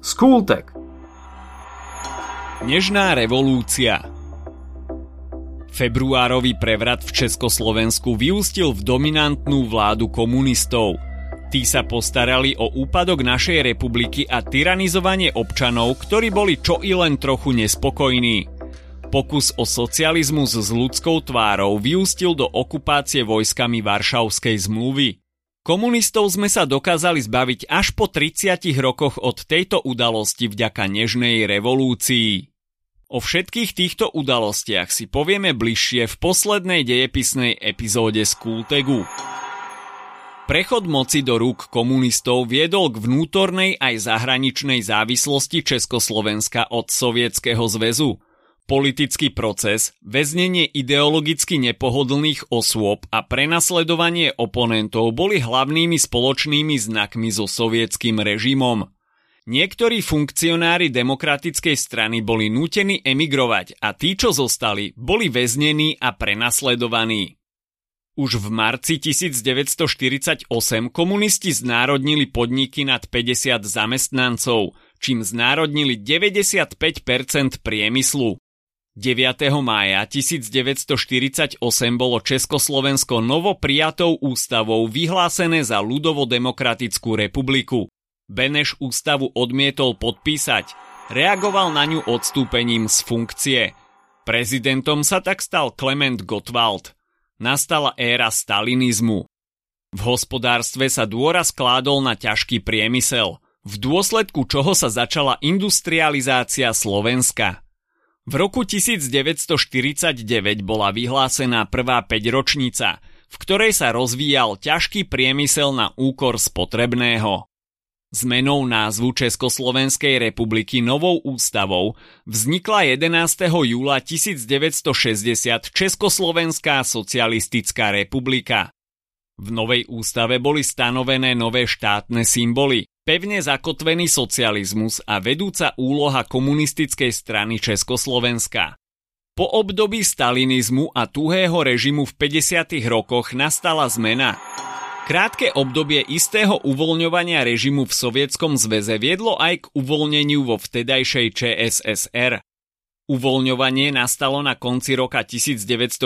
Skultek. Nežná revolúcia Februárový prevrat v Československu vyústil v dominantnú vládu komunistov. Tí sa postarali o úpadok našej republiky a tyranizovanie občanov, ktorí boli čo i len trochu nespokojní. Pokus o socializmus s ľudskou tvárou vyústil do okupácie vojskami Varšavskej zmluvy. Komunistov sme sa dokázali zbaviť až po 30 rokoch od tejto udalosti vďaka nežnej revolúcii. O všetkých týchto udalostiach si povieme bližšie v poslednej dejepisnej epizóde z Kultegu. Prechod moci do rúk komunistov viedol k vnútornej aj zahraničnej závislosti Československa od Sovietskeho zväzu – politický proces, väznenie ideologicky nepohodlných osôb a prenasledovanie oponentov boli hlavnými spoločnými znakmi so sovietským režimom. Niektorí funkcionári demokratickej strany boli nútení emigrovať a tí, čo zostali, boli väznení a prenasledovaní. Už v marci 1948 komunisti znárodnili podniky nad 50 zamestnancov, čím znárodnili 95% priemyslu. 9. mája 1948 bolo Československo novoprijatou ústavou vyhlásené za ľudovo-demokratickú republiku. Beneš ústavu odmietol podpísať, reagoval na ňu odstúpením z funkcie. Prezidentom sa tak stal Klement Gottwald. Nastala éra stalinizmu. V hospodárstve sa dôraz kládol na ťažký priemysel, v dôsledku čoho sa začala industrializácia Slovenska. V roku 1949 bola vyhlásená prvá 5-ročnica, v ktorej sa rozvíjal ťažký priemysel na úkor spotrebného. Zmenou názvu Československej republiky novou ústavou vznikla 11. júla 1960 Československá socialistická republika. V novej ústave boli stanovené nové štátne symboly, pevne zakotvený socializmus a vedúca úloha komunistickej strany Československa. Po období stalinizmu a tuhého režimu v 50. rokoch nastala zmena. Krátke obdobie istého uvoľňovania režimu v Sovietskom zväze viedlo aj k uvoľneniu vo vtedajšej ČSSR. Uvoľňovanie nastalo na konci roka 1967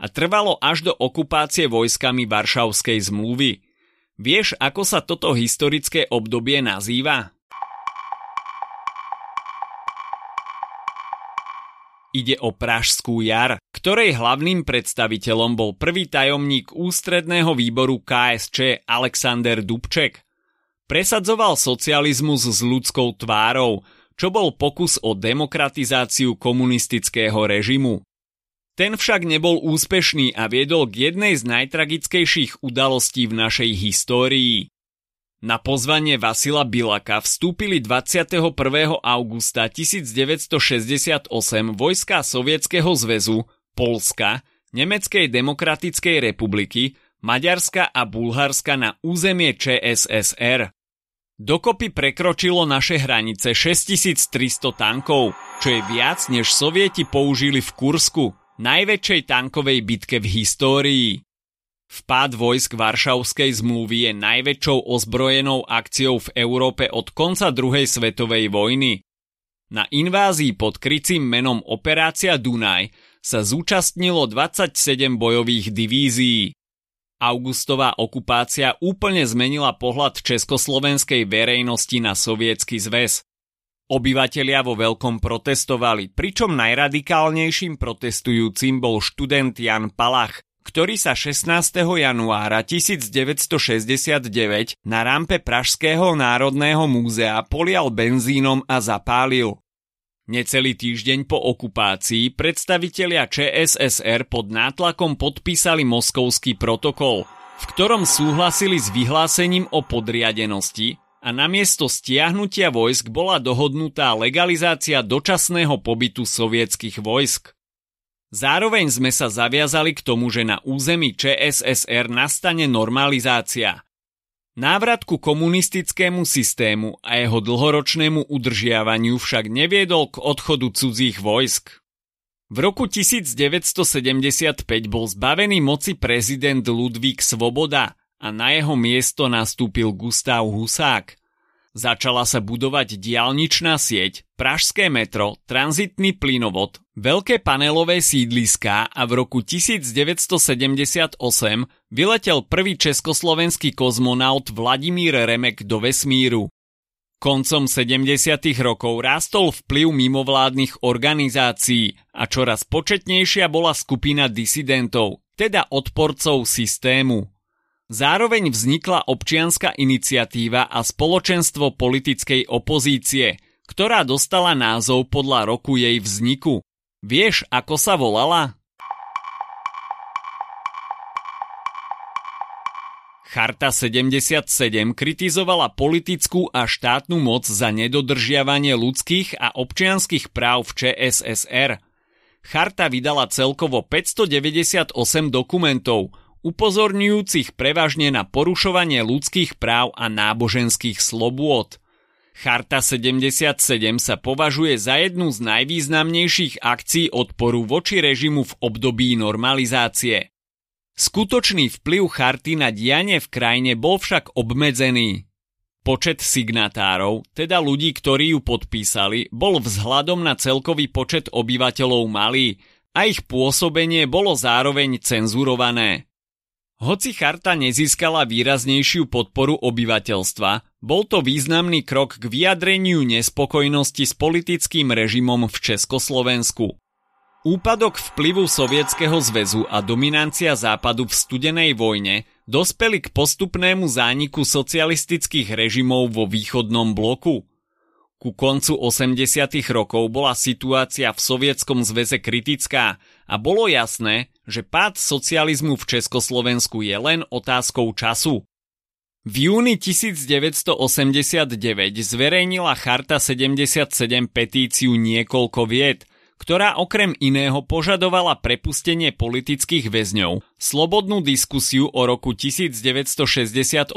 a trvalo až do okupácie vojskami Varšavskej zmluvy – Vieš, ako sa toto historické obdobie nazýva? Ide o Pražskú jar, ktorej hlavným predstaviteľom bol prvý tajomník ústredného výboru KSČ Alexander Dubček. Presadzoval socializmus s ľudskou tvárou, čo bol pokus o demokratizáciu komunistického režimu. Ten však nebol úspešný a viedol k jednej z najtragickejších udalostí v našej histórii. Na pozvanie Vasila Bilaka vstúpili 21. augusta 1968 vojska Sovietskeho zväzu, Polska, Nemeckej demokratickej republiky, Maďarska a Bulharska na územie ČSSR. Dokopy prekročilo naše hranice 6300 tankov, čo je viac než Sovieti použili v Kursku najväčšej tankovej bitke v histórii. Vpád vojsk Varšavskej zmluvy je najväčšou ozbrojenou akciou v Európe od konca druhej svetovej vojny. Na invázii pod krycím menom Operácia Dunaj sa zúčastnilo 27 bojových divízií. Augustová okupácia úplne zmenila pohľad československej verejnosti na sovietsky zväz. Obyvatelia vo veľkom protestovali, pričom najradikálnejším protestujúcim bol študent Jan Palach, ktorý sa 16. januára 1969 na rampe Pražského národného múzea polial benzínom a zapálil. Necelý týždeň po okupácii predstavitelia ČSSR pod nátlakom podpísali moskovský protokol, v ktorom súhlasili s vyhlásením o podriadenosti a namiesto stiahnutia vojsk bola dohodnutá legalizácia dočasného pobytu sovietských vojsk. Zároveň sme sa zaviazali k tomu, že na území ČSSR nastane normalizácia. Návrat ku komunistickému systému a jeho dlhoročnému udržiavaniu však neviedol k odchodu cudzích vojsk. V roku 1975 bol zbavený moci prezident Ludvík Svoboda – a na jeho miesto nastúpil Gustav Husák. Začala sa budovať diálničná sieť, pražské metro, tranzitný plynovod, veľké panelové sídliská a v roku 1978 vyletel prvý československý kozmonaut Vladimír Remek do vesmíru. Koncom 70. rokov rástol vplyv mimovládnych organizácií a čoraz početnejšia bola skupina disidentov, teda odporcov systému. Zároveň vznikla občianská iniciatíva a spoločenstvo politickej opozície, ktorá dostala názov podľa roku jej vzniku. Vieš, ako sa volala? Charta 77 kritizovala politickú a štátnu moc za nedodržiavanie ľudských a občianských práv v ČSSR. Charta vydala celkovo 598 dokumentov, upozorňujúcich prevažne na porušovanie ľudských práv a náboženských slobôd. Charta 77 sa považuje za jednu z najvýznamnejších akcií odporu voči režimu v období normalizácie. Skutočný vplyv charty na dianie v krajine bol však obmedzený. Počet signatárov, teda ľudí, ktorí ju podpísali, bol vzhľadom na celkový počet obyvateľov malý a ich pôsobenie bolo zároveň cenzurované. Hoci charta nezískala výraznejšiu podporu obyvateľstva, bol to významný krok k vyjadreniu nespokojnosti s politickým režimom v Československu. Úpadok vplyvu Sovietskeho zväzu a dominancia Západu v studenej vojne dospeli k postupnému zániku socialistických režimov vo východnom bloku. Ku koncu 80. rokov bola situácia v Sovietskom zväze kritická a bolo jasné, že pád socializmu v Československu je len otázkou času. V júni 1989 zverejnila Charta 77 petíciu niekoľko vied, ktorá okrem iného požadovala prepustenie politických väzňov, slobodnú diskusiu o roku 1968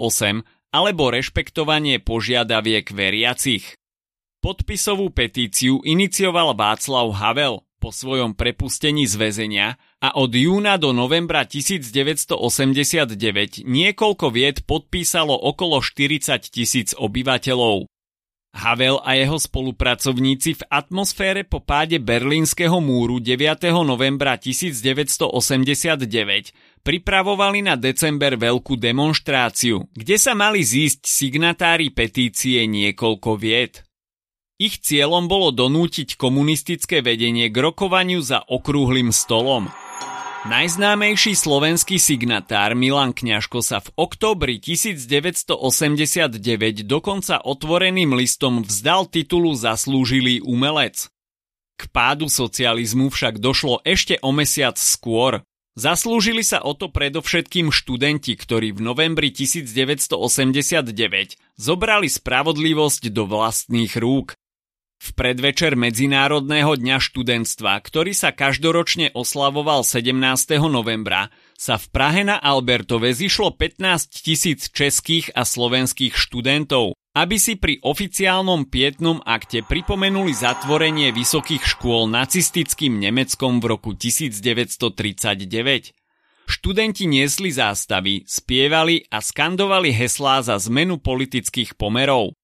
alebo rešpektovanie požiadaviek veriacich. Podpisovú petíciu inicioval Václav Havel po svojom prepustení z väzenia a od júna do novembra 1989 niekoľko vied podpísalo okolo 40 tisíc obyvateľov. Havel a jeho spolupracovníci v atmosfére po páde Berlínskeho múru 9. novembra 1989 pripravovali na december veľkú demonštráciu, kde sa mali zísť signatári petície niekoľko vied. Ich cieľom bolo donútiť komunistické vedenie k rokovaniu za okrúhlym stolom. Najznámejší slovenský signatár Milan Kňažko sa v októbri 1989 dokonca otvoreným listom vzdal titulu zaslúžilý umelec. K pádu socializmu však došlo ešte o mesiac skôr. Zaslúžili sa o to predovšetkým študenti, ktorí v novembri 1989 zobrali spravodlivosť do vlastných rúk. V predvečer Medzinárodného dňa študentstva, ktorý sa každoročne oslavoval 17. novembra, sa v Prahe na Albertove zišlo 15 tisíc českých a slovenských študentov, aby si pri oficiálnom pietnom akte pripomenuli zatvorenie vysokých škôl nacistickým Nemeckom v roku 1939. Študenti niesli zástavy, spievali a skandovali heslá za zmenu politických pomerov.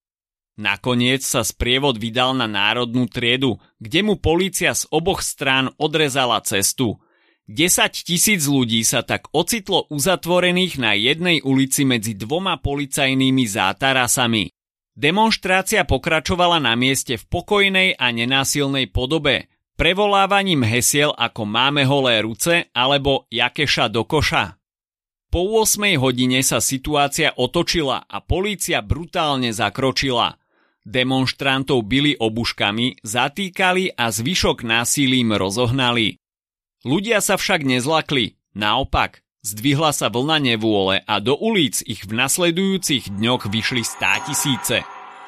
Nakoniec sa sprievod vydal na národnú triedu, kde mu polícia z oboch strán odrezala cestu. 10 tisíc ľudí sa tak ocitlo uzatvorených na jednej ulici medzi dvoma policajnými zátarasami. Demonštrácia pokračovala na mieste v pokojnej a nenásilnej podobe, prevolávaním hesiel ako máme holé ruce alebo jakeša do koša. Po 8 hodine sa situácia otočila a polícia brutálne zakročila – Demonštrantov byli obuškami, zatýkali a zvyšok násilím rozohnali. Ľudia sa však nezlakli, naopak, zdvihla sa vlna nevôle a do ulic ich v nasledujúcich dňoch vyšli tisíce.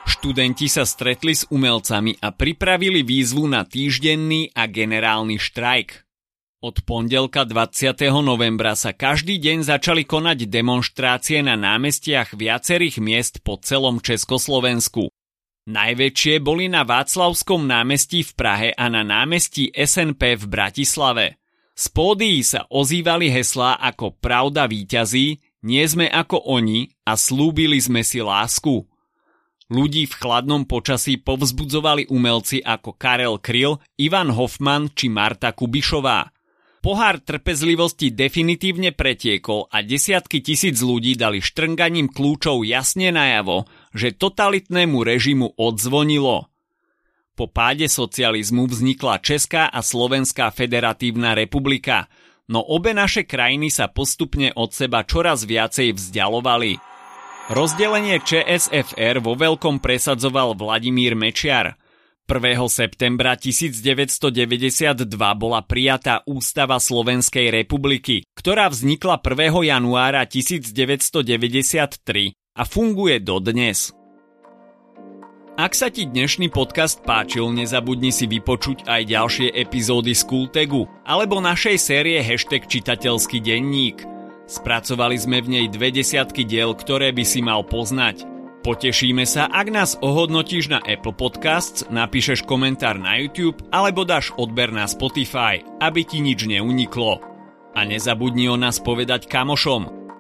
Študenti sa stretli s umelcami a pripravili výzvu na týždenný a generálny štrajk. Od pondelka 20. novembra sa každý deň začali konať demonštrácie na námestiach viacerých miest po celom Československu. Najväčšie boli na Václavskom námestí v Prahe a na námestí SNP v Bratislave. Z pódií sa ozývali heslá ako Pravda víťazí, nie sme ako oni a slúbili sme si lásku. Ľudí v chladnom počasí povzbudzovali umelci ako Karel Kryl, Ivan Hoffman či Marta Kubišová. Pohár trpezlivosti definitívne pretiekol a desiatky tisíc ľudí dali štrnganím kľúčov jasne najavo, že totalitnému režimu odzvonilo. Po páde socializmu vznikla Česká a Slovenská federatívna republika, no obe naše krajiny sa postupne od seba čoraz viacej vzdialovali. Rozdelenie ČSFR vo veľkom presadzoval Vladimír Mečiar. 1. septembra 1992 bola prijatá Ústava Slovenskej republiky, ktorá vznikla 1. januára 1993 a funguje dodnes. Ak sa ti dnešný podcast páčil, nezabudni si vypočuť aj ďalšie epizódy z Kultegu alebo našej série hashtag čitateľský denník – Spracovali sme v nej dve desiatky diel, ktoré by si mal poznať. Potešíme sa, ak nás ohodnotíš na Apple Podcasts, napíšeš komentár na YouTube alebo dáš odber na Spotify, aby ti nič neuniklo. A nezabudni o nás povedať kamošom.